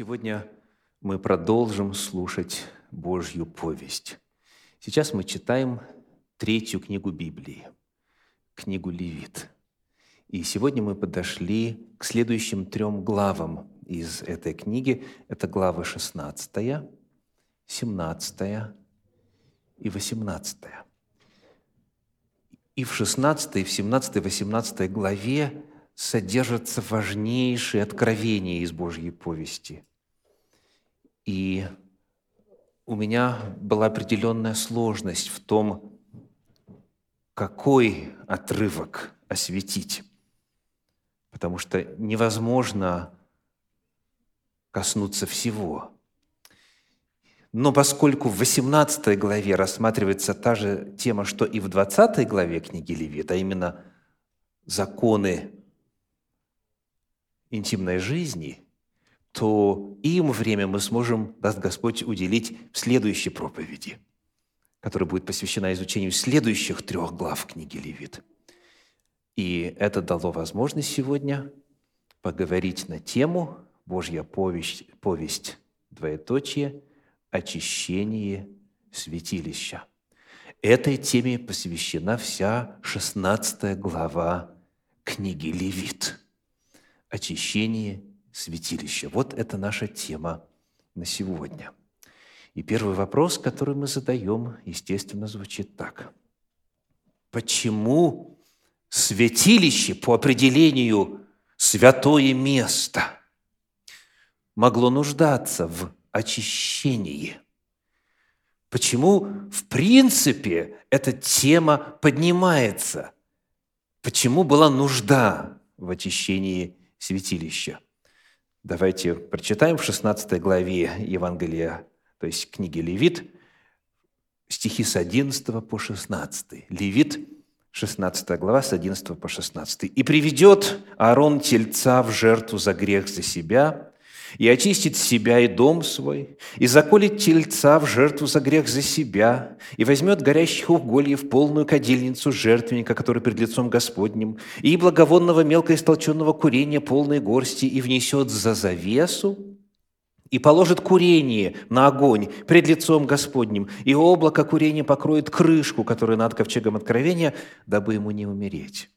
Сегодня мы продолжим слушать Божью повесть. Сейчас мы читаем третью книгу Библии, книгу Левит. И сегодня мы подошли к следующим трем главам из этой книги. Это главы 16, 17 и 18. И в 16, и в 17, и 18 главе содержатся важнейшие откровения из Божьей повести – и у меня была определенная сложность в том, какой отрывок осветить. Потому что невозможно коснуться всего. Но поскольку в 18 главе рассматривается та же тема, что и в 20 главе книги Левит, а именно законы интимной жизни – то им время мы сможем, даст Господь, уделить в следующей проповеди, которая будет посвящена изучению следующих трех глав книги Левит. И это дало возможность сегодня поговорить на тему Божья повесть, повесть двоеточие, очищение святилища. Этой теме посвящена вся 16 глава книги Левит. Очищение святилище. Вот это наша тема на сегодня. И первый вопрос, который мы задаем, естественно, звучит так. Почему святилище по определению святое место могло нуждаться в очищении? Почему, в принципе, эта тема поднимается? Почему была нужда в очищении святилища? Давайте прочитаем в 16 главе Евангелия, то есть книги Левит, стихи с 11 по 16. Левит, 16 глава, с 11 по 16. «И приведет Аарон тельца в жертву за грех за себя, и очистит себя и дом свой, и заколет тельца в жертву за грех за себя, и возьмет горящих угольев полную кадильницу жертвенника, который пред лицом Господним, и благовонного мелко истолченного курения полной горсти, и внесет за завесу, и положит курение на огонь пред лицом Господним, и облако курения покроет крышку, которая над ковчегом откровения, дабы ему не умереть.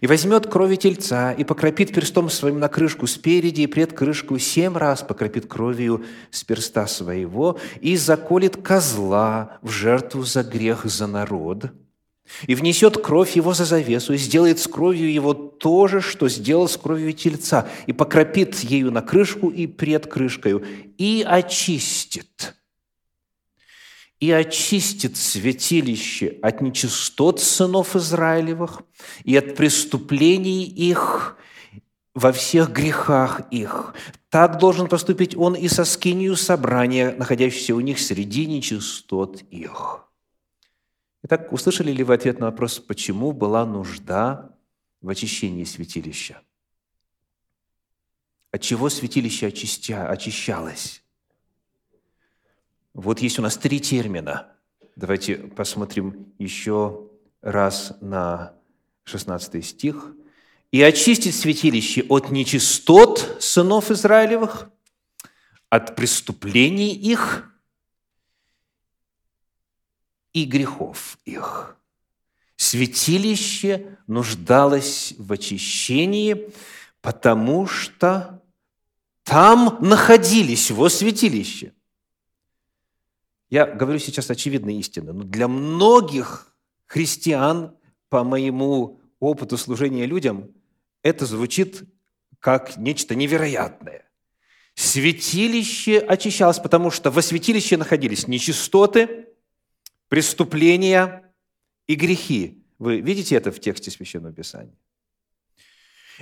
И возьмет крови тельца и покропит перстом своим на крышку спереди и пред крышку семь раз покропит кровью с перста своего и заколет козла в жертву за грех за народ, и внесет кровь его за завесу, и сделает с кровью его то же, что сделал с кровью тельца, и покропит ею на крышку и пред крышкою, и очистит – и очистит святилище от нечистот сынов Израилевых и от преступлений их во всех грехах их. Так должен поступить он и со скинию собрания, находящейся у них среди нечистот их». Итак, услышали ли вы ответ на вопрос, почему была нужда в очищении святилища? От чего святилище очистя, очищалось? Вот есть у нас три термина. Давайте посмотрим еще раз на 16 стих. «И очистить святилище от нечистот сынов Израилевых, от преступлений их и грехов их». Святилище нуждалось в очищении, потому что там находились, во святилище – я говорю сейчас очевидные истины, но для многих христиан, по моему опыту служения людям, это звучит как нечто невероятное. Святилище очищалось, потому что во святилище находились нечистоты, преступления и грехи. Вы видите это в тексте Священного Писания?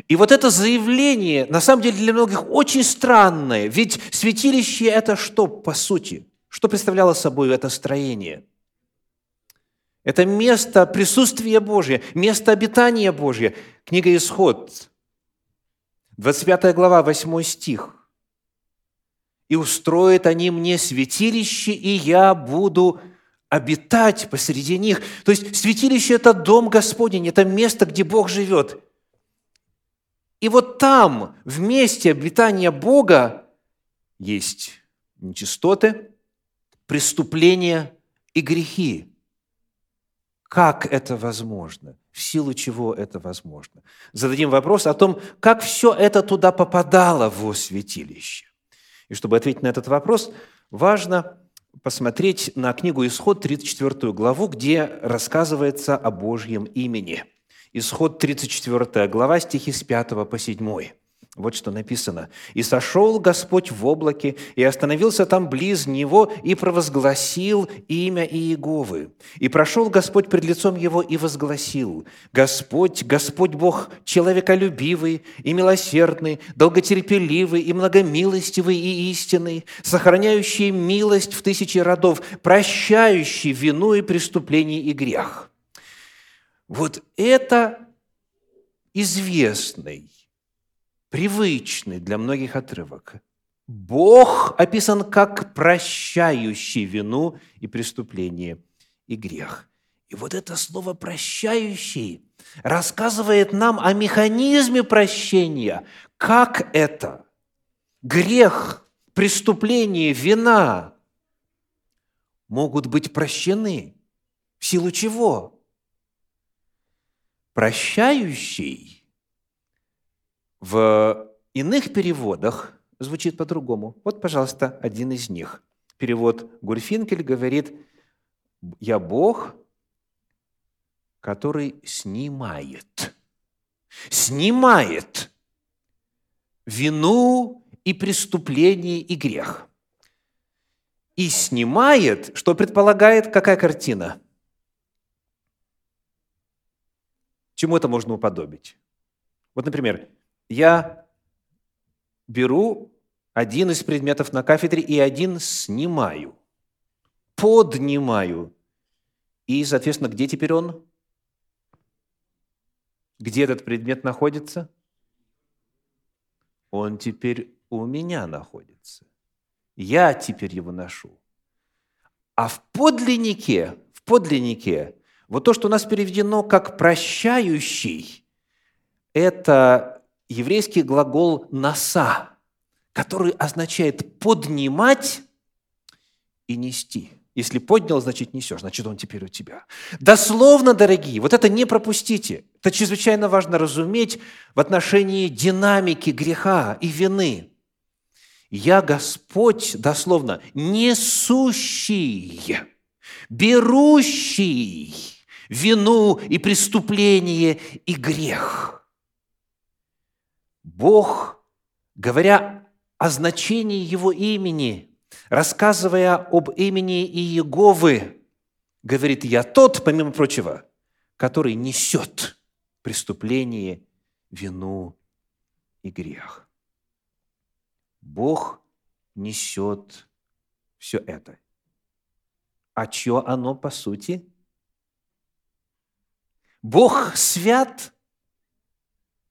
И вот это заявление, на самом деле, для многих очень странное, ведь святилище – это что, по сути? Что представляло собой это строение? Это место присутствия Божия, место обитания Божия. Книга Исход, 25 глава, 8 стих. «И устроят они мне святилище, и я буду обитать посреди них». То есть святилище – это дом Господень, это место, где Бог живет. И вот там, в месте обитания Бога, есть нечистоты, преступления и грехи. Как это возможно? В силу чего это возможно? Зададим вопрос о том, как все это туда попадало в святилище. И чтобы ответить на этот вопрос, важно посмотреть на книгу «Исход», 34 главу, где рассказывается о Божьем имени. Исход, 34 глава, стихи с 5 по 7. Вот что написано. «И сошел Господь в облаке, и остановился там близ Него, и провозгласил имя Иеговы. И прошел Господь пред лицом Его, и возгласил, Господь, Господь Бог, человеколюбивый и милосердный, долготерпеливый и многомилостивый и истинный, сохраняющий милость в тысячи родов, прощающий вину и преступление и грех». Вот это известный, привычный для многих отрывок. Бог описан как прощающий вину и преступление и грех. И вот это слово «прощающий» рассказывает нам о механизме прощения. Как это? Грех, преступление, вина могут быть прощены. В силу чего? Прощающий – в иных переводах звучит по-другому. Вот, пожалуйста, один из них. Перевод Гурфинкель говорит, «Я Бог, который снимает». Снимает вину и преступление и грех. И снимает, что предполагает какая картина? Чему это можно уподобить? Вот, например, я беру один из предметов на кафедре и один снимаю, поднимаю. И, соответственно, где теперь он? Где этот предмет находится? Он теперь у меня находится. Я теперь его ношу. А в подлиннике, в подлиннике, вот то, что у нас переведено как «прощающий», это еврейский глагол «носа», который означает «поднимать» и «нести». Если поднял, значит несешь, значит он теперь у тебя. Дословно, дорогие, вот это не пропустите. Это чрезвычайно важно разуметь в отношении динамики греха и вины. Я Господь, дословно, несущий, берущий вину и преступление и грех – Бог, говоря о значении Его имени, рассказывая об имени Иеговы, говорит, «Я тот, помимо прочего, который несет преступление, вину и грех». Бог несет все это. А что оно по сути? Бог свят,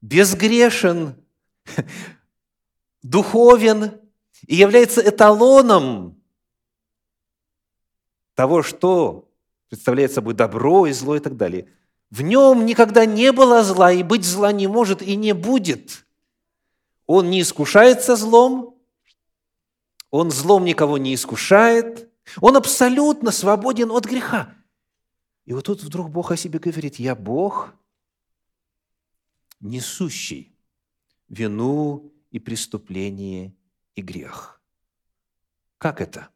безгрешен, духовен и является эталоном того, что представляет собой добро и зло и так далее. В нем никогда не было зла, и быть зла не может и не будет. Он не искушается злом, он злом никого не искушает, он абсолютно свободен от греха. И вот тут вдруг Бог о себе говорит, я Бог, несущий вину и преступление и грех. Как это?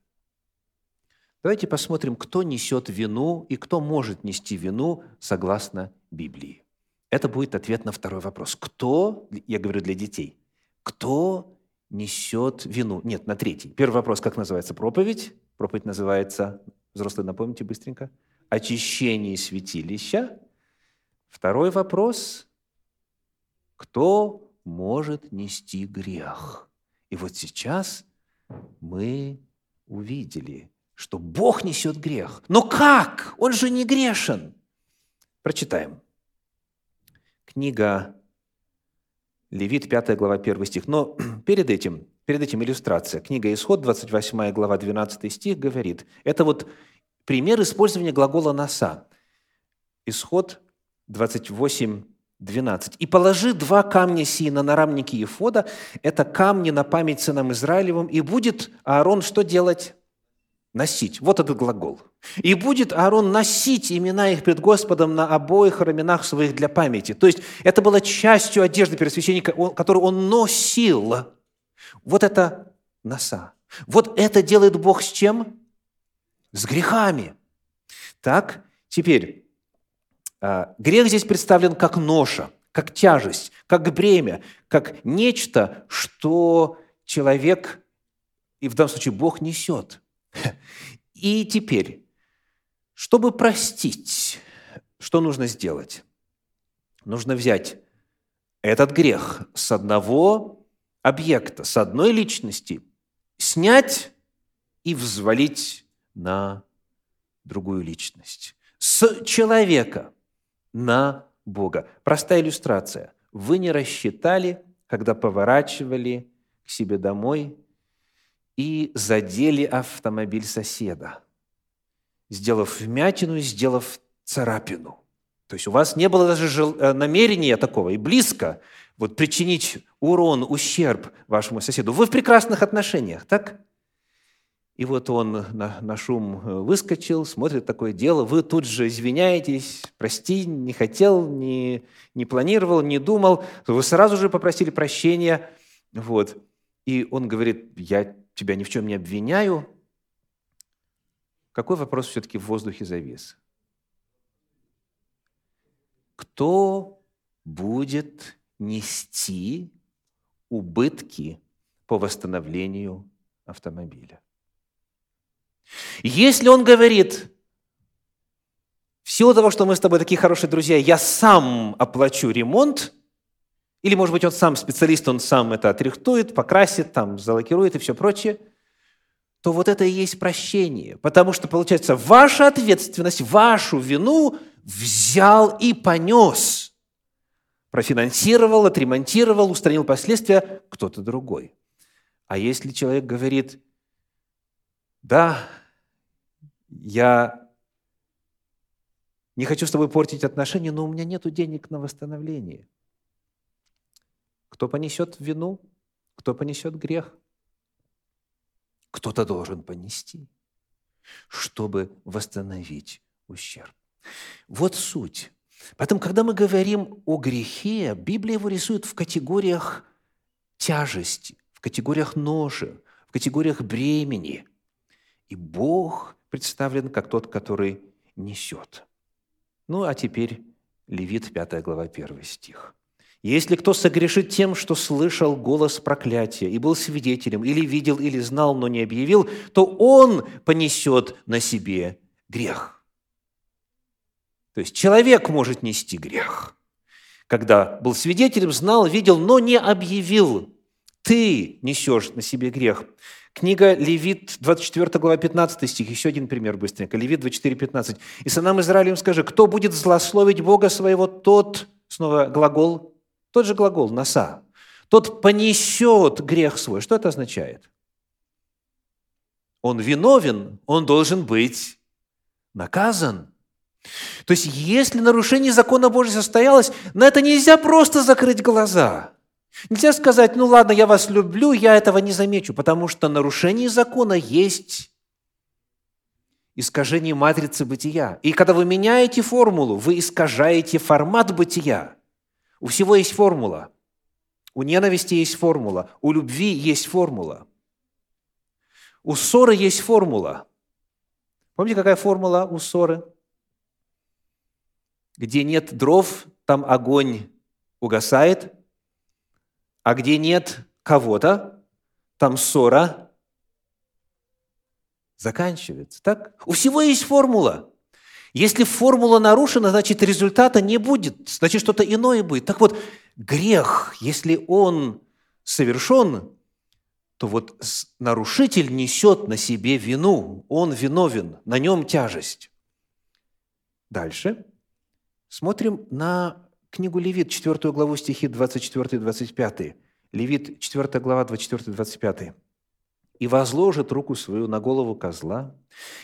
Давайте посмотрим, кто несет вину и кто может нести вину согласно Библии. Это будет ответ на второй вопрос. Кто, я говорю для детей, кто несет вину? Нет, на третий. Первый вопрос, как называется проповедь? Проповедь называется, взрослые напомните быстренько, очищение святилища. Второй вопрос, кто может нести грех. И вот сейчас мы увидели, что Бог несет грех. Но как? Он же не грешен. Прочитаем. Книга Левит, 5 глава, 1 стих. Но перед этим, перед этим иллюстрация. Книга Исход, 28 глава, 12 стих говорит. Это вот пример использования глагола «носа». Исход 28, 12. «И положи два камня сии на нарамники Ефода, это камни на память сынам Израилевым, и будет Аарон что делать? Носить. Вот этот глагол. И будет Аарон носить имена их пред Господом на обоих раменах своих для памяти. То есть это было частью одежды первосвященника, которую он носил. Вот это носа. Вот это делает Бог с чем? С грехами. Так, теперь, грех здесь представлен как ноша, как тяжесть, как бремя, как нечто, что человек, и в данном случае Бог, несет. И теперь, чтобы простить, что нужно сделать? Нужно взять этот грех с одного объекта, с одной личности, снять и взвалить на другую личность. С человека на Бога. Простая иллюстрация. Вы не рассчитали, когда поворачивали к себе домой и задели автомобиль соседа, сделав вмятину, сделав царапину. То есть у вас не было даже э, намерения такого и близко вот причинить урон, ущерб вашему соседу. Вы в прекрасных отношениях, так? И вот он на, на шум э, выскочил, смотрит такое дело, вы тут же извиняетесь, прости, не хотел, не, не планировал, не думал, вы сразу же попросили прощения. Вот. И он говорит, я тебя ни в чем не обвиняю. Какой вопрос все-таки в воздухе завис? Кто будет нести убытки по восстановлению автомобиля? Если он говорит, в силу того, что мы с тобой такие хорошие друзья, я сам оплачу ремонт, или, может быть, он сам специалист, он сам это отрихтует, покрасит, там, залакирует и все прочее, то вот это и есть прощение. Потому что, получается, ваша ответственность, вашу вину взял и понес. Профинансировал, отремонтировал, устранил последствия кто-то другой. А если человек говорит, да, я не хочу с тобой портить отношения, но у меня нет денег на восстановление. Кто понесет вину? Кто понесет грех? Кто-то должен понести, чтобы восстановить ущерб. Вот суть. Поэтому, когда мы говорим о грехе, Библия его рисует в категориях тяжести, в категориях ножи, в категориях бремени. И Бог представлен как тот, который несет. Ну, а теперь Левит, 5 глава, 1 стих. «Если кто согрешит тем, что слышал голос проклятия и был свидетелем, или видел, или знал, но не объявил, то он понесет на себе грех». То есть человек может нести грех, когда был свидетелем, знал, видел, но не объявил. Ты несешь на себе грех. Книга Левит, 24 глава, 15 стих, еще один пример быстренько. Левит 24, 15. «И сынам Израилем скажи, кто будет злословить Бога своего, тот, снова глагол, тот же глагол, носа, тот понесет грех свой». Что это означает? Он виновен, он должен быть наказан. То есть, если нарушение закона Божьего состоялось, на это нельзя просто закрыть глаза – Нельзя сказать, ну ладно, я вас люблю, я этого не замечу, потому что нарушение закона есть искажение матрицы бытия. И когда вы меняете формулу, вы искажаете формат бытия. У всего есть формула. У ненависти есть формула. У любви есть формула. У ссоры есть формула. Помните, какая формула у ссоры? Где нет дров, там огонь угасает – а где нет кого-то, там ссора заканчивается. Так? У всего есть формула. Если формула нарушена, значит, результата не будет, значит, что-то иное будет. Так вот, грех, если он совершен, то вот нарушитель несет на себе вину, он виновен, на нем тяжесть. Дальше смотрим на книгу Левит, 4 главу стихи 24-25. Левит, 4 глава, 24-25. и возложит руку свою на голову козла,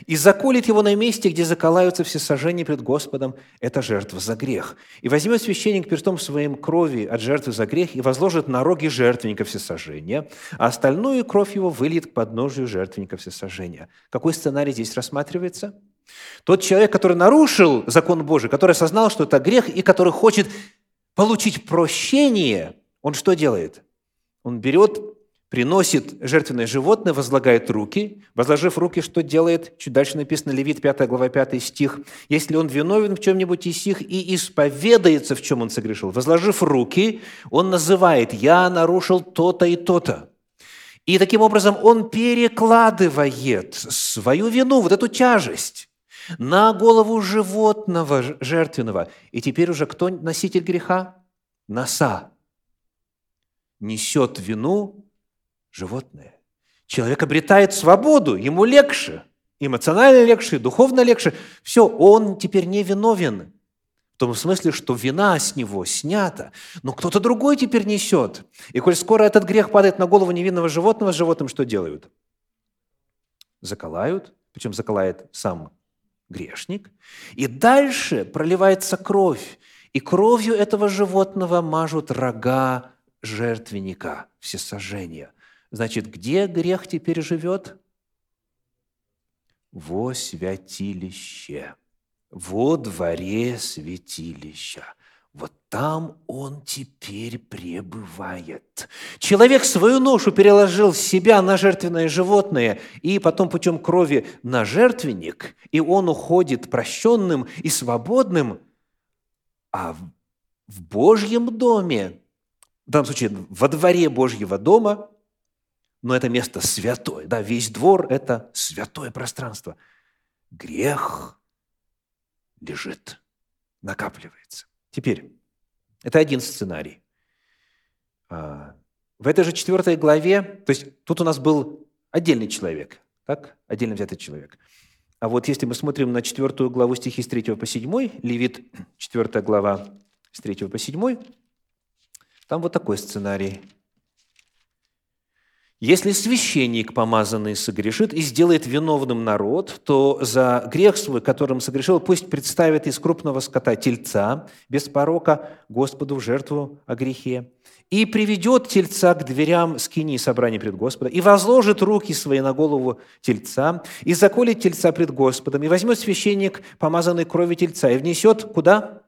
и заколет его на месте, где заколаются все сожжения пред Господом, это жертва за грех. И возьмет священник перстом своим крови от жертвы за грех и возложит на роги жертвенника всесожжения, а остальную кровь его выльет к подножию жертвенника всесожжения. Какой сценарий здесь рассматривается? Тот человек, который нарушил закон Божий, который осознал, что это грех, и который хочет получить прощение, он что делает? Он берет приносит жертвенное животное, возлагает руки. Возложив руки, что делает? Чуть дальше написано, Левит 5 глава 5 стих. «Если он виновен в чем-нибудь из сих и исповедается, в чем он согрешил, возложив руки, он называет «я нарушил то-то и то-то». И таким образом он перекладывает свою вину, вот эту тяжесть, на голову животного жертвенного. И теперь уже кто носитель греха? Носа. Несет вину животное. Человек обретает свободу, ему легче, эмоционально легче, духовно легче. Все, он теперь не виновен. В том смысле, что вина с него снята, но кто-то другой теперь несет. И коль скоро этот грех падает на голову невинного животного, с животным что делают? Заколают, причем заколает сам грешник. И дальше проливается кровь. И кровью этого животного мажут рога жертвенника, всесожжения. Значит, где грех теперь живет? Во святилище, во дворе святилища. Вот там он теперь пребывает. Человек свою ношу переложил с себя на жертвенное животное и потом путем крови на жертвенник, и он уходит прощенным и свободным, а в Божьем доме, в данном случае во дворе Божьего дома, но это место святое. Да, весь двор – это святое пространство. Грех лежит, накапливается. Теперь, это один сценарий. А, в этой же четвертой главе, то есть тут у нас был отдельный человек, так? Отдельно взятый человек. А вот если мы смотрим на четвертую главу стихи с 3 по 7, Левит, четвертая глава с 3 по 7, там вот такой сценарий – если священник, помазанный, согрешит и сделает виновным народ, то за грех свой, которым согрешил, пусть представит из крупного скота тельца без порока Господу в жертву о грехе, и приведет тельца к дверям скини собрания пред Господом, и возложит руки свои на голову тельца, и заколет тельца пред Господом, и возьмет священник помазанный кровью тельца, и внесет куда?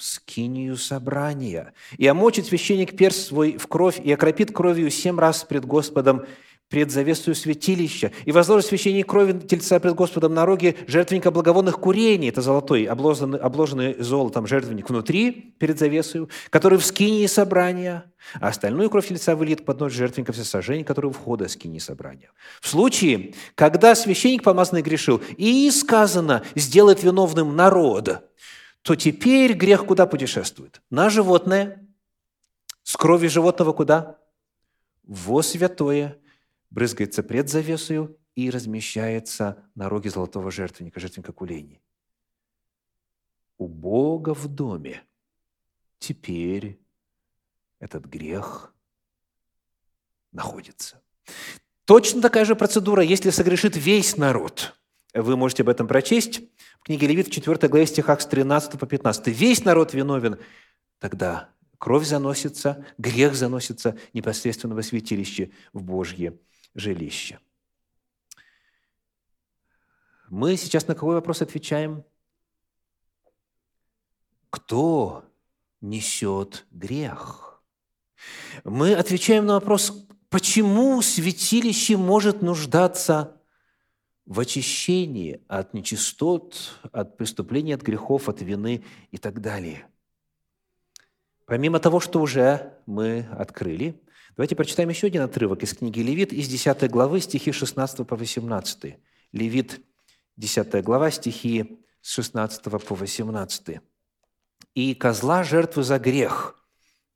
В скинию собрания. И омочит священник перст свой в кровь и окропит кровью семь раз пред Господом пред завесою святилища, и возложит священник крови тельца пред Господом на роги жертвенника благовонных курений, это золотой, обложенный, обложенный золотом жертвенник внутри, перед завесою, который в скинии собрания, а остальную кровь тельца выльет под нож жертвенника всесожжения, который у входа скинии собрания. В случае, когда священник помазанный грешил, и сказано, сделает виновным народа, то теперь грех куда путешествует? На животное. С крови животного куда? Во святое. Брызгается пред завесою и размещается на роге золотого жертвенника, жертвенника кулейни. У Бога в доме теперь этот грех находится. Точно такая же процедура, если согрешит весь народ. Вы можете об этом прочесть в книге Левит в 4 главе стихах с 13 по 15. Весь народ виновен. Тогда кровь заносится, грех заносится непосредственно во святилище, в Божье жилище. Мы сейчас на какой вопрос отвечаем? Кто несет грех? Мы отвечаем на вопрос, почему святилище может нуждаться в очищении от нечистот, от преступлений, от грехов, от вины и так далее. Помимо того, что уже мы открыли, давайте прочитаем еще один отрывок из книги Левит из 10 главы, стихи 16 по 18. Левит, 10 глава, стихи с 16 по 18. «И козла жертвы за грех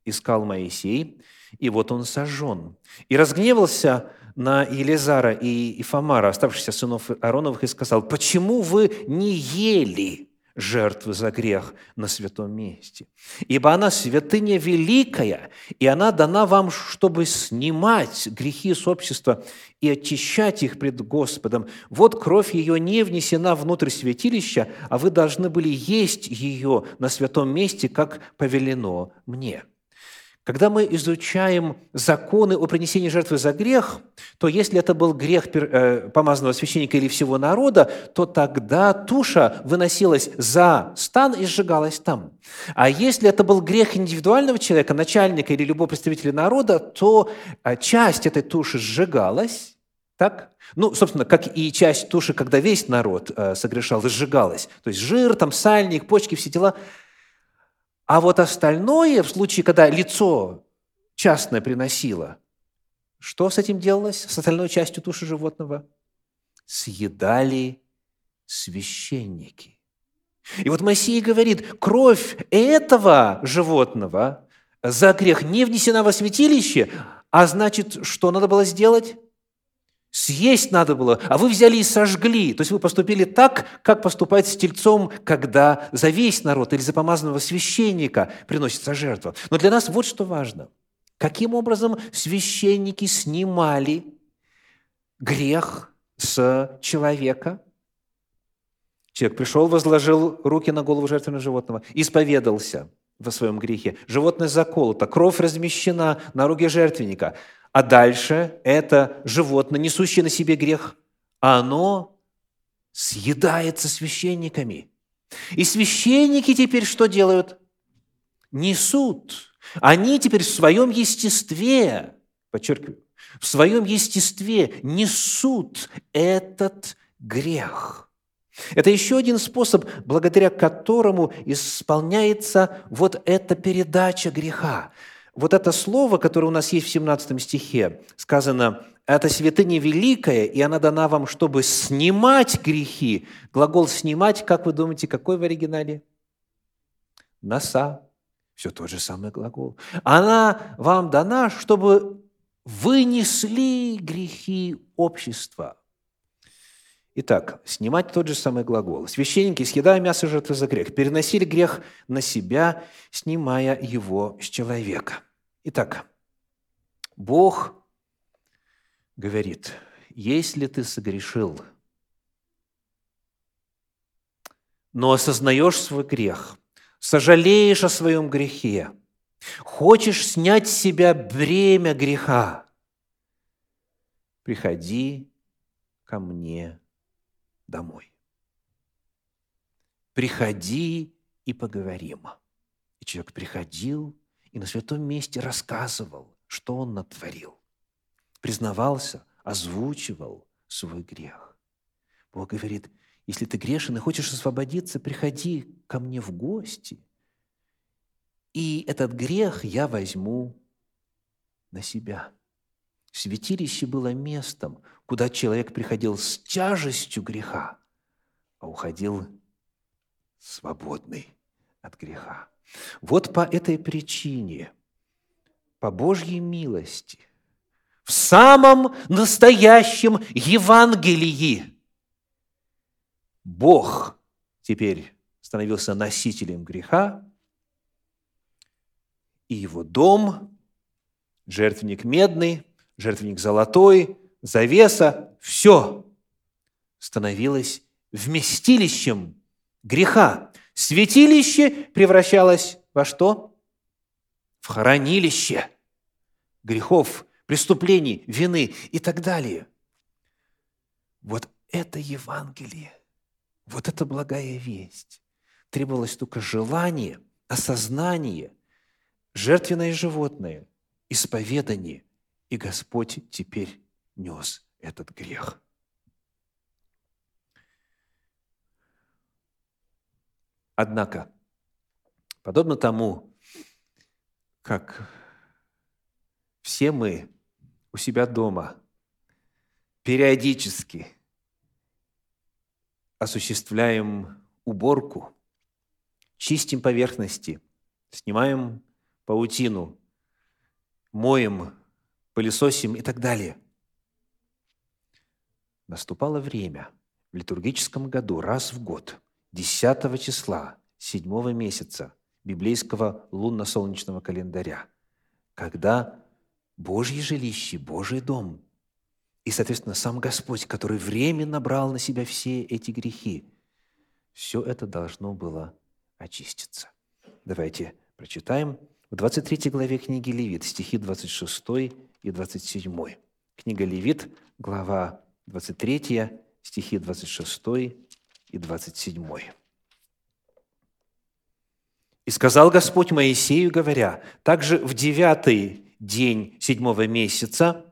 искал Моисей, и вот он сожжен. И разгневался на Елизара и Ифамара, оставшихся сынов Аароновых, и сказал, «Почему вы не ели жертвы за грех на святом месте. Ибо она святыня великая, и она дана вам, чтобы снимать грехи с общества и очищать их пред Господом. Вот кровь ее не внесена внутрь святилища, а вы должны были есть ее на святом месте, как повелено мне». Когда мы изучаем законы о принесении жертвы за грех, то если это был грех э, помазанного священника или всего народа, то тогда туша выносилась за стан и сжигалась там. А если это был грех индивидуального человека, начальника или любого представителя народа, то э, часть этой туши сжигалась, так? Ну, собственно, как и часть туши, когда весь народ э, согрешал, сжигалась. То есть жир, там, сальник, почки, все дела – а вот остальное, в случае, когда лицо частное приносило, что с этим делалось, с остальной частью туши животного? Съедали священники. И вот Моисей говорит, кровь этого животного за грех не внесена во святилище, а значит, что надо было сделать? Съесть надо было, а вы взяли и сожгли. То есть вы поступили так, как поступает с тельцом, когда за весь народ или за помазанного священника приносится жертва. Но для нас вот что важно. Каким образом священники снимали грех с человека? Человек пришел, возложил руки на голову жертвенного животного, исповедался во своем грехе. Животное заколото, кровь размещена на руке жертвенника – а дальше это животное, несущее на себе грех, оно съедается священниками. И священники теперь что делают? Несут. Они теперь в своем естестве, подчеркиваю, в своем естестве несут этот грех. Это еще один способ, благодаря которому исполняется вот эта передача греха вот это слово, которое у нас есть в 17 стихе, сказано, это святыня великая, и она дана вам, чтобы снимать грехи. Глагол «снимать», как вы думаете, какой в оригинале? Носа. Все тот же самый глагол. Она вам дана, чтобы вынесли грехи общества. Итак, снимать тот же самый глагол. Священники, съедая мясо жертвы за грех, переносили грех на себя, снимая его с человека. Итак, Бог говорит, если ты согрешил, но осознаешь свой грех, сожалеешь о своем грехе, хочешь снять с себя бремя греха, приходи ко мне домой. Приходи и поговорим. И человек приходил и на святом месте рассказывал, что он натворил. Признавался, озвучивал свой грех. Бог говорит, если ты грешен и хочешь освободиться, приходи ко мне в гости, и этот грех я возьму на себя. Святилище было местом, куда человек приходил с тяжестью греха, а уходил свободный от греха. Вот по этой причине, по Божьей милости, в самом настоящем Евангелии Бог теперь становился носителем греха, и его дом, жертвенник медный, жертвенник золотой, завеса, все становилось вместилищем греха. Святилище превращалось во что? В хранилище грехов, преступлений, вины и так далее. Вот это Евангелие, вот это благая весть. Требовалось только желание, осознание, жертвенное животное, исповедание – и Господь теперь нес этот грех. Однако, подобно тому, как все мы у себя дома периодически осуществляем уборку, чистим поверхности, снимаем паутину, моем пылесосим и так далее. Наступало время в литургическом году, раз в год, 10 числа 7 месяца библейского лунно-солнечного календаря, когда Божье жилище, Божий дом и, соответственно, сам Господь, который временно брал на себя все эти грехи, все это должно было очиститься. Давайте прочитаем в 23 главе книги Левит, стихи 26 и 27. Книга Левит, глава 23, стихи 26 и 27. «И сказал Господь Моисею, говоря, также в девятый день седьмого месяца,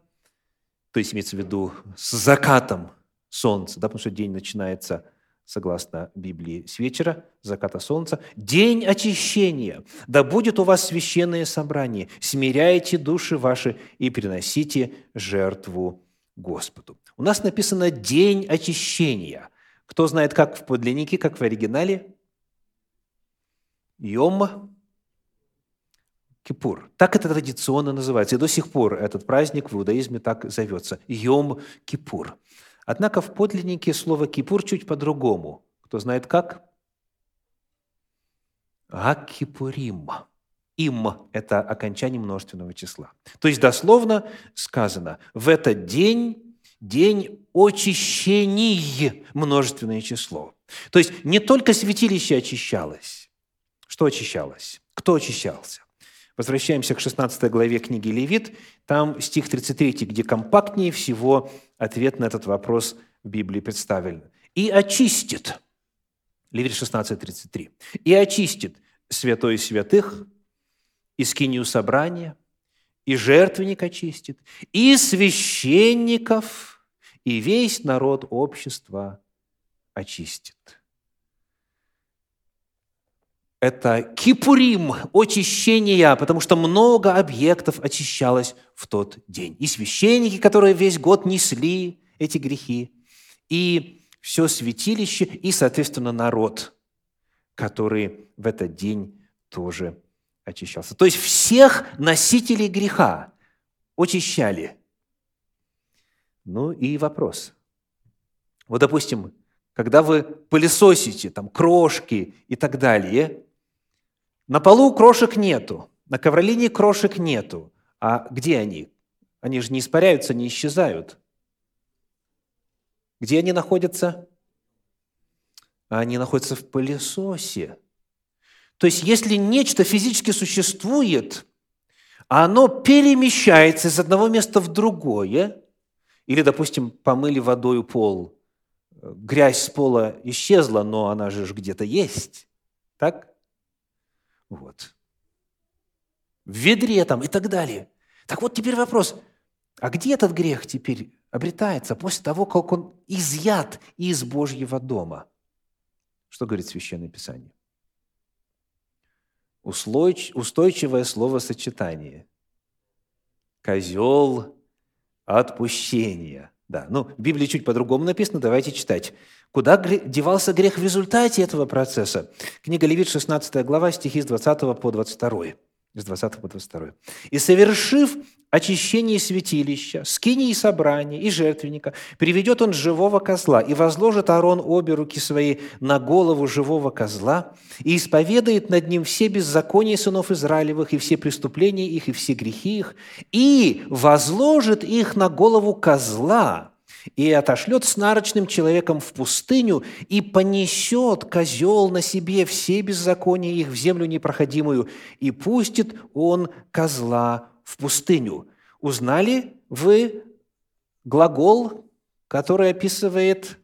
то есть имеется в виду с закатом солнца, да, потому что день начинается согласно Библии, с вечера, заката солнца. День очищения. Да будет у вас священное собрание. Смиряйте души ваши и приносите жертву Господу. У нас написано «день очищения». Кто знает, как в подлиннике, как в оригинале? Йом Кипур. Так это традиционно называется. И до сих пор этот праздник в иудаизме так зовется. Йом Кипур. Однако в подлиннике слово «кипур» чуть по-другому. Кто знает как? Акипурим. Им – это окончание множественного числа. То есть дословно сказано, в этот день день очищений множественное число. То есть не только святилище очищалось. Что очищалось? Кто очищался? Возвращаемся к 16 главе книги Левит. Там стих 33, где компактнее всего ответ на этот вопрос в Библии представлен. «И очистит». Левит 16, 33. «И очистит святой святых, и скинию собрания, и жертвенник очистит, и священников, и весь народ общества очистит» это кипурим, очищение, потому что много объектов очищалось в тот день. И священники, которые весь год несли эти грехи, и все святилище, и, соответственно, народ, который в этот день тоже очищался. То есть всех носителей греха очищали. Ну и вопрос. Вот, допустим, когда вы пылесосите, там, крошки и так далее, на полу крошек нету, на ковролине крошек нету. А где они? Они же не испаряются, не исчезают. Где они находятся? Они находятся в пылесосе. То есть, если нечто физически существует, а оно перемещается из одного места в другое, или, допустим, помыли водой пол, грязь с пола исчезла, но она же где-то есть, так? Вот. В ведре там и так далее. Так вот теперь вопрос, а где этот грех теперь обретается после того, как он изъят из Божьего дома? Что говорит Священное Писание? Устойчивое словосочетание. Козел отпущения. Да, ну, в Библии чуть по-другому написано, давайте читать. Куда девался грех в результате этого процесса? Книга Левит, 16 глава, стихи с 20 по 22. С 20 по 22. «И совершив очищение святилища, скини и собрания, и жертвенника, приведет он живого козла, и возложит Аарон обе руки свои на голову живого козла, и исповедает над ним все беззакония сынов Израилевых, и все преступления их, и все грехи их, и возложит их на голову козла, и отошлет с нарочным человеком в пустыню, и понесет козел на себе все беззакония их в землю непроходимую, и пустит он козла в пустыню. Узнали вы глагол, который описывает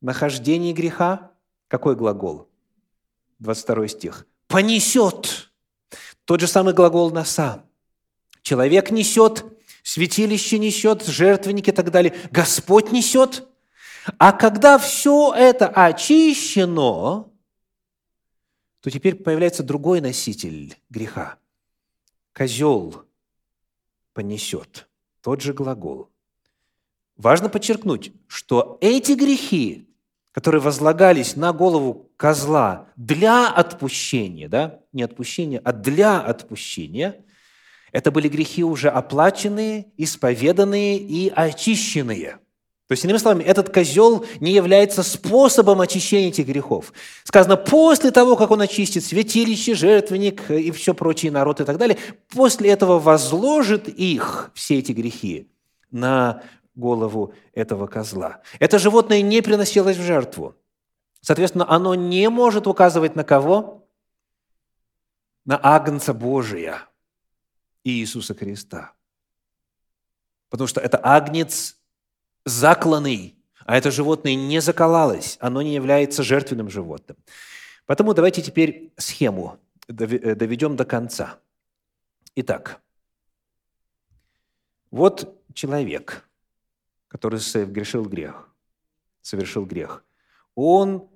нахождение греха? Какой глагол? 22 стих. «Понесет». Тот же самый глагол «носа». Человек несет святилище несет, жертвенники и так далее. Господь несет. А когда все это очищено, то теперь появляется другой носитель греха. Козел понесет. Тот же глагол. Важно подчеркнуть, что эти грехи, которые возлагались на голову козла для отпущения, да, не отпущения, а для отпущения – это были грехи уже оплаченные, исповеданные и очищенные. То есть, иными словами, этот козел не является способом очищения этих грехов. Сказано, после того, как он очистит святилище, жертвенник и все прочие народ и так далее, после этого возложит их, все эти грехи, на голову этого козла. Это животное не приносилось в жертву. Соответственно, оно не может указывать на кого? На Агнца Божия, Иисуса Христа. Потому что это Агнец закланный, а это животное не заколалось, оно не является жертвенным животным. Поэтому давайте теперь схему э, доведем до конца. Итак, вот человек, который совершил грех, совершил грех. Он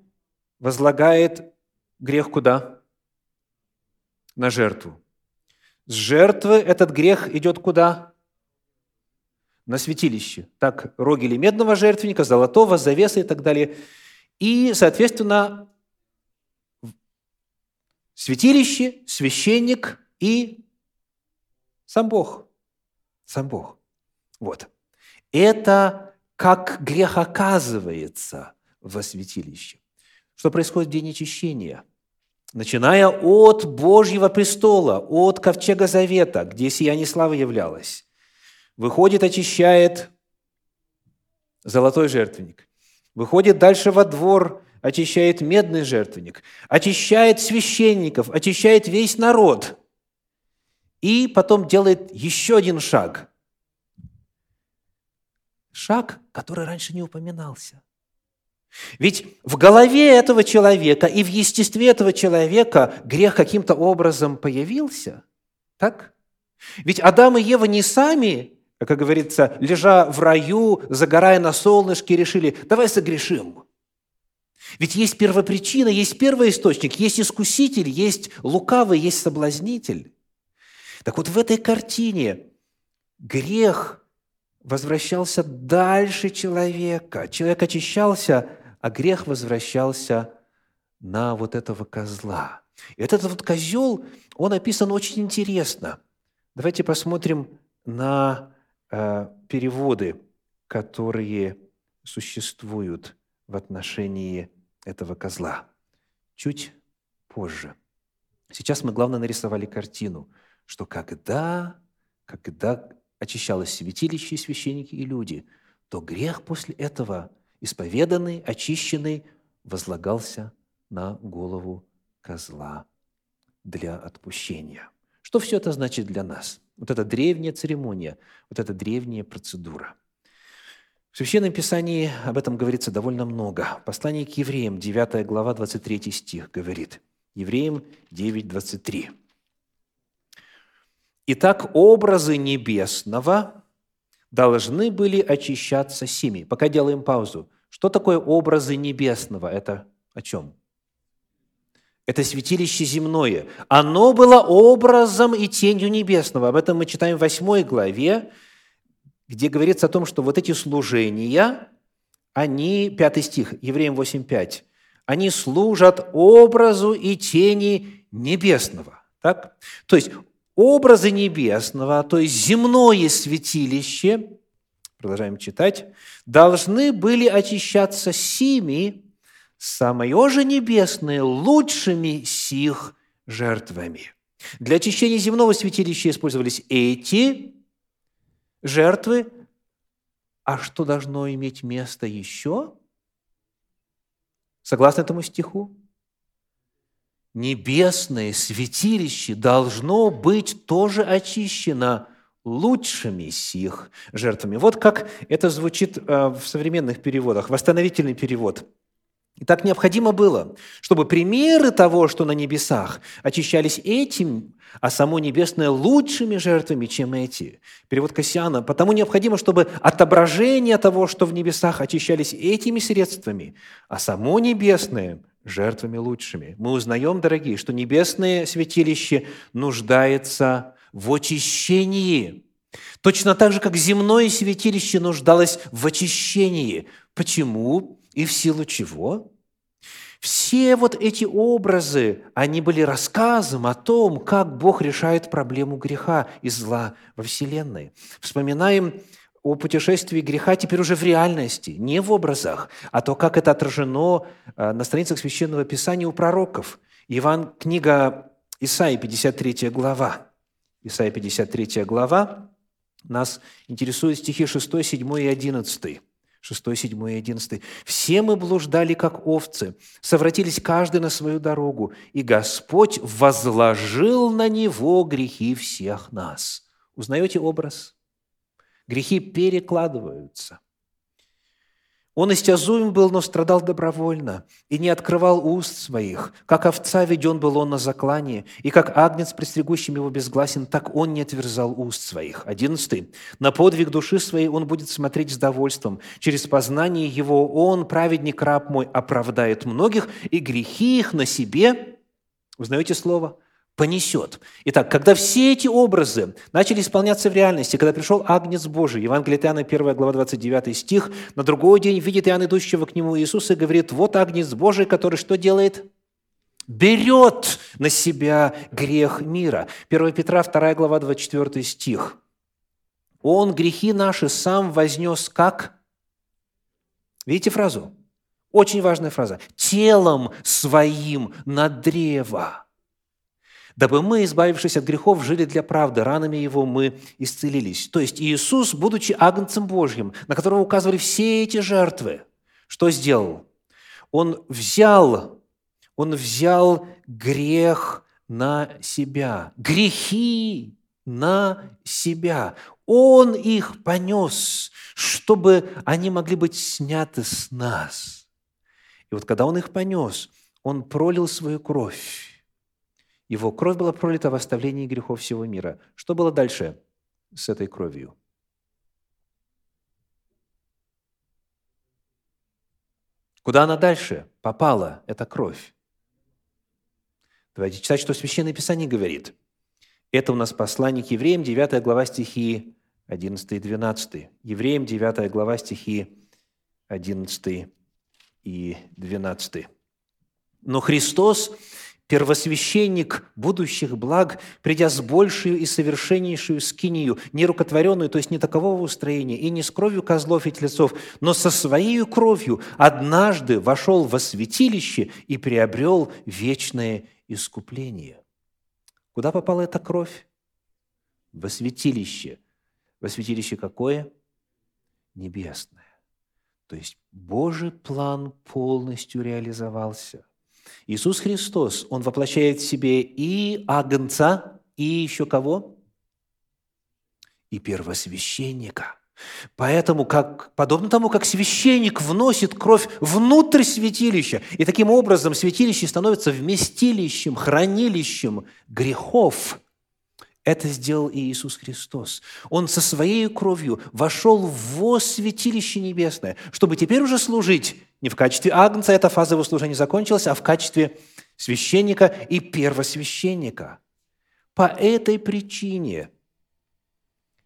возлагает грех куда? На жертву. С жертвы этот грех идет куда? На святилище. Так, рогели медного жертвенника, золотого, завеса и так далее. И, соответственно, святилище, священник и сам Бог. Сам Бог. Вот. Это как грех оказывается во святилище. Что происходит в день очищения? Начиная от Божьего престола, от ковчега завета, где сияние славы являлось, выходит, очищает золотой жертвенник, выходит дальше во двор, очищает медный жертвенник, очищает священников, очищает весь народ. И потом делает еще один шаг. Шаг, который раньше не упоминался. Ведь в голове этого человека и в естестве этого человека грех каким-то образом появился. Так? Ведь Адам и Ева не сами как говорится, лежа в раю, загорая на солнышке, решили, давай согрешим. Ведь есть первопричина, есть первый источник, есть искуситель, есть лукавый, есть соблазнитель. Так вот в этой картине грех возвращался дальше человека. Человек очищался, а грех возвращался на вот этого козла. И этот вот козел, он описан очень интересно. Давайте посмотрим на переводы, которые существуют в отношении этого козла. Чуть позже. Сейчас мы, главное, нарисовали картину, что когда, когда очищалось святилище, священники и люди, то грех после этого, исповеданный, очищенный, возлагался на голову козла для отпущения. Что все это значит для нас? Вот эта древняя церемония, вот эта древняя процедура. В Священном Писании об этом говорится довольно много. Послание к евреям, 9 глава, 23 стих говорит. Евреям 9, 23. «Итак, образы небесного должны были очищаться семи». Пока делаем паузу. Что такое образы небесного? Это о чем? Это святилище земное. Оно было образом и тенью небесного. Об этом мы читаем в 8 главе, где говорится о том, что вот эти служения, они, 5 стих, Евреям 8.5, они служат образу и тени небесного. Так? То есть образы небесного, то есть земное святилище, продолжаем читать, должны были очищаться сими, самое же небесное лучшими сих жертвами. Для очищения земного святилища использовались эти жертвы. А что должно иметь место еще? Согласно этому стиху? Небесное святилище должно быть тоже очищено лучшими сих жертвами. Вот как это звучит э, в современных переводах. Восстановительный перевод – и так необходимо было, чтобы примеры того, что на небесах, очищались этим, а само небесное лучшими жертвами, чем эти. Перевод Кассиана. Потому необходимо, чтобы отображение того, что в небесах, очищались этими средствами, а само небесное – жертвами лучшими. Мы узнаем, дорогие, что небесное святилище нуждается в очищении. Точно так же, как земное святилище нуждалось в очищении. Почему? И в силу чего? Все вот эти образы, они были рассказом о том, как Бог решает проблему греха и зла во Вселенной. Вспоминаем о путешествии греха теперь уже в реальности, не в образах, а то, как это отражено э, на страницах Священного Писания у пророков. Иван, книга Исаии, 53 глава. Исаия, 53 глава. Нас интересуют стихи 6, 7 и 11. 6, 7 и 11. «Все мы блуждали, как овцы, совратились каждый на свою дорогу, и Господь возложил на него грехи всех нас». Узнаете образ? Грехи перекладываются. Он истязуем был, но страдал добровольно, и не открывал уст своих. Как овца веден был он на заклание, и как агнец, пристригущим его безгласен, так он не отверзал уст своих. Одиннадцатый. На подвиг души своей он будет смотреть с довольством. Через познание его он, праведник раб мой, оправдает многих, и грехи их на себе, узнаете слово, понесет. Итак, когда все эти образы начали исполняться в реальности, когда пришел Агнец Божий, Евангелие Иоанна, 1 глава, 29 стих, на другой день видит Иоанн, идущего к нему Иисуса, и говорит, вот Агнец Божий, который что делает? Берет на себя грех мира. 1 Петра, 2 глава, 24 стих. Он грехи наши сам вознес как? Видите фразу? Очень важная фраза. Телом своим на древо дабы мы, избавившись от грехов, жили для правды, ранами Его мы исцелились». То есть Иисус, будучи Агнцем Божьим, на которого указывали все эти жертвы, что сделал? Он взял, он взял грех на себя, грехи на себя. Он их понес, чтобы они могли быть сняты с нас. И вот когда Он их понес, Он пролил свою кровь, его кровь была пролита в оставлении грехов всего мира. Что было дальше с этой кровью? Куда она дальше попала, эта кровь? Давайте читать, что Священное Писание говорит. Это у нас послание к евреям, 9 глава стихи 11 и 12. Евреям, 9 глава стихи 11 и 12. Но Христос первосвященник будущих благ, придя с большую и совершеннейшую скинию, не рукотворенную, то есть не такового устроения, и не с кровью козлов и телецов, но со своей кровью однажды вошел во святилище и приобрел вечное искупление. Куда попала эта кровь? Во святилище. Во святилище какое? Небесное. То есть Божий план полностью реализовался – Иисус Христос, Он воплощает в себе и агнца, и еще кого? И первосвященника. Поэтому, как, подобно тому, как священник вносит кровь внутрь святилища, и таким образом святилище становится вместилищем, хранилищем грехов, это сделал и Иисус Христос. Он со своей кровью вошел в святилище небесное, чтобы теперь уже служить не в качестве агнца, эта фаза его служения закончилась, а в качестве священника и первосвященника. По этой причине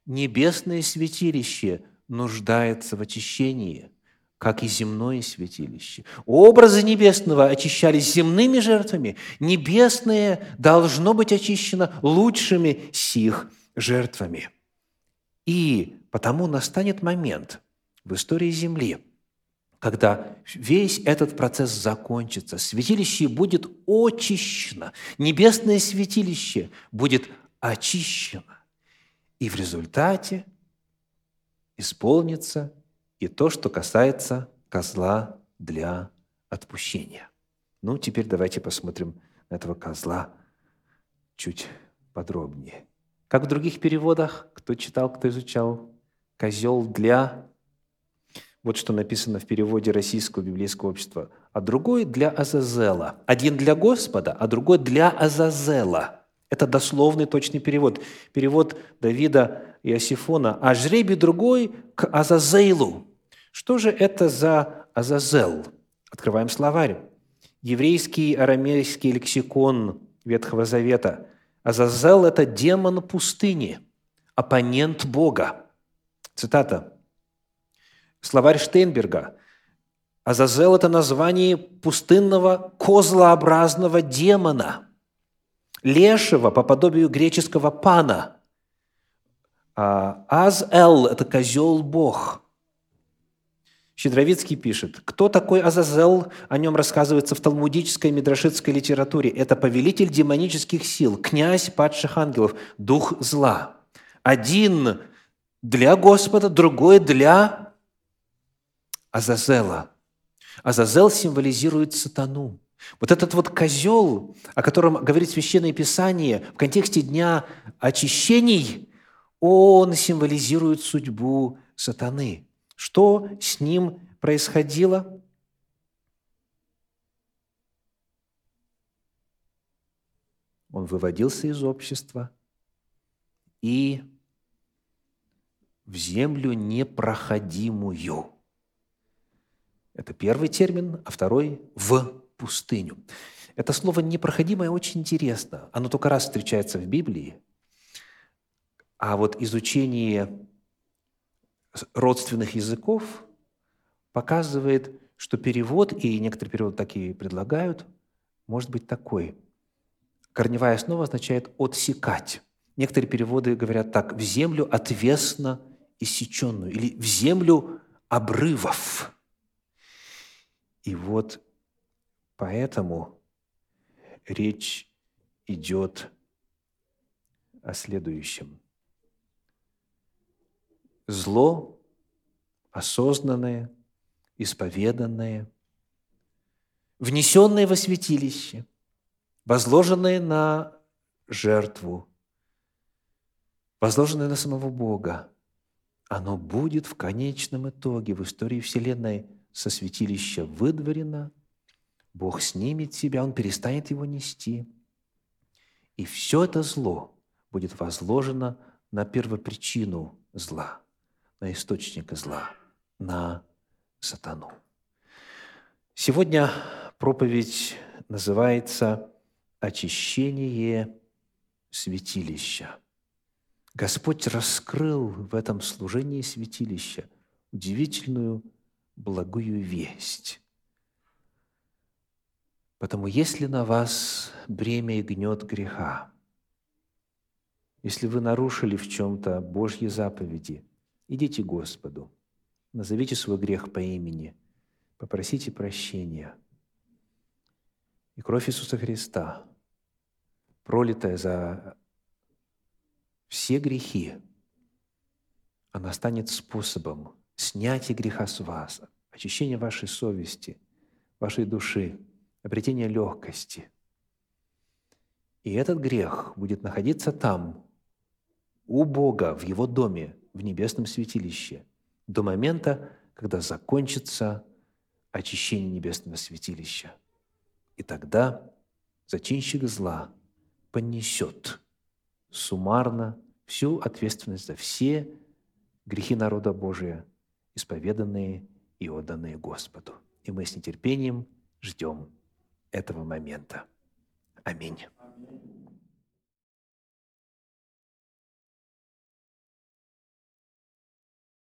небесное святилище нуждается в очищении, как и земное святилище. Образы небесного очищались земными жертвами. Небесное должно быть очищено лучшими сих жертвами. И потому настанет момент в истории Земли – когда весь этот процесс закончится, святилище будет очищено, небесное святилище будет очищено. И в результате исполнится и то, что касается козла для отпущения. Ну, теперь давайте посмотрим на этого козла чуть подробнее. Как в других переводах, кто читал, кто изучал, козел для вот что написано в переводе Российского библейского общества. А другой для Азазела. Один для Господа, а другой для Азазела. Это дословный точный перевод. Перевод Давида и Асифона. А жребий другой к Азазейлу. Что же это за Азазел? Открываем словарь. Еврейский арамейский лексикон Ветхого Завета. Азазел – это демон пустыни, оппонент Бога. Цитата. Словарь Штейнберга. Азазел – это название пустынного козлообразного демона, лешего по подобию греческого пана. А Аз-Эл – это козел Бог. Щедровицкий пишет, кто такой Азазел, о нем рассказывается в талмудической и мидрашитской литературе. Это повелитель демонических сил, князь падших ангелов, дух зла. Один для Господа, другой для Азазела. Азазел символизирует сатану. Вот этот вот козел, о котором говорит Священное Писание в контексте Дня очищений, он символизирует судьбу сатаны. Что с ним происходило? Он выводился из общества и в землю непроходимую. Это первый термин, а второй – в пустыню. Это слово «непроходимое» очень интересно. Оно только раз встречается в Библии. А вот изучение родственных языков показывает, что перевод, и некоторые переводы такие предлагают, может быть такой. Корневая основа означает «отсекать». Некоторые переводы говорят так «в землю отвесно иссеченную» или «в землю обрывов». И вот поэтому речь идет о следующем. Зло, осознанное, исповеданное, внесенное во святилище, возложенное на жертву, возложенное на самого Бога, оно будет в конечном итоге в истории Вселенной со святилища выдворено, Бог снимет себя, Он перестанет его нести. И все это зло будет возложено на первопричину зла, на источник зла, на сатану. Сегодня проповедь называется «Очищение святилища». Господь раскрыл в этом служении святилища удивительную благую весть. Потому если на вас бремя и гнет греха, если вы нарушили в чем-то Божьи заповеди, идите к Господу, назовите свой грех по имени, попросите прощения. И кровь Иисуса Христа, пролитая за все грехи, она станет способом снятия греха с вас, очищения вашей совести, вашей души, обретения легкости. И этот грех будет находиться там, у Бога, в Его доме, в небесном святилище, до момента, когда закончится очищение небесного святилища. И тогда зачинщик зла понесет суммарно всю ответственность за все грехи народа Божия, исповеданные и отданные Господу. И мы с нетерпением ждем этого момента. Аминь.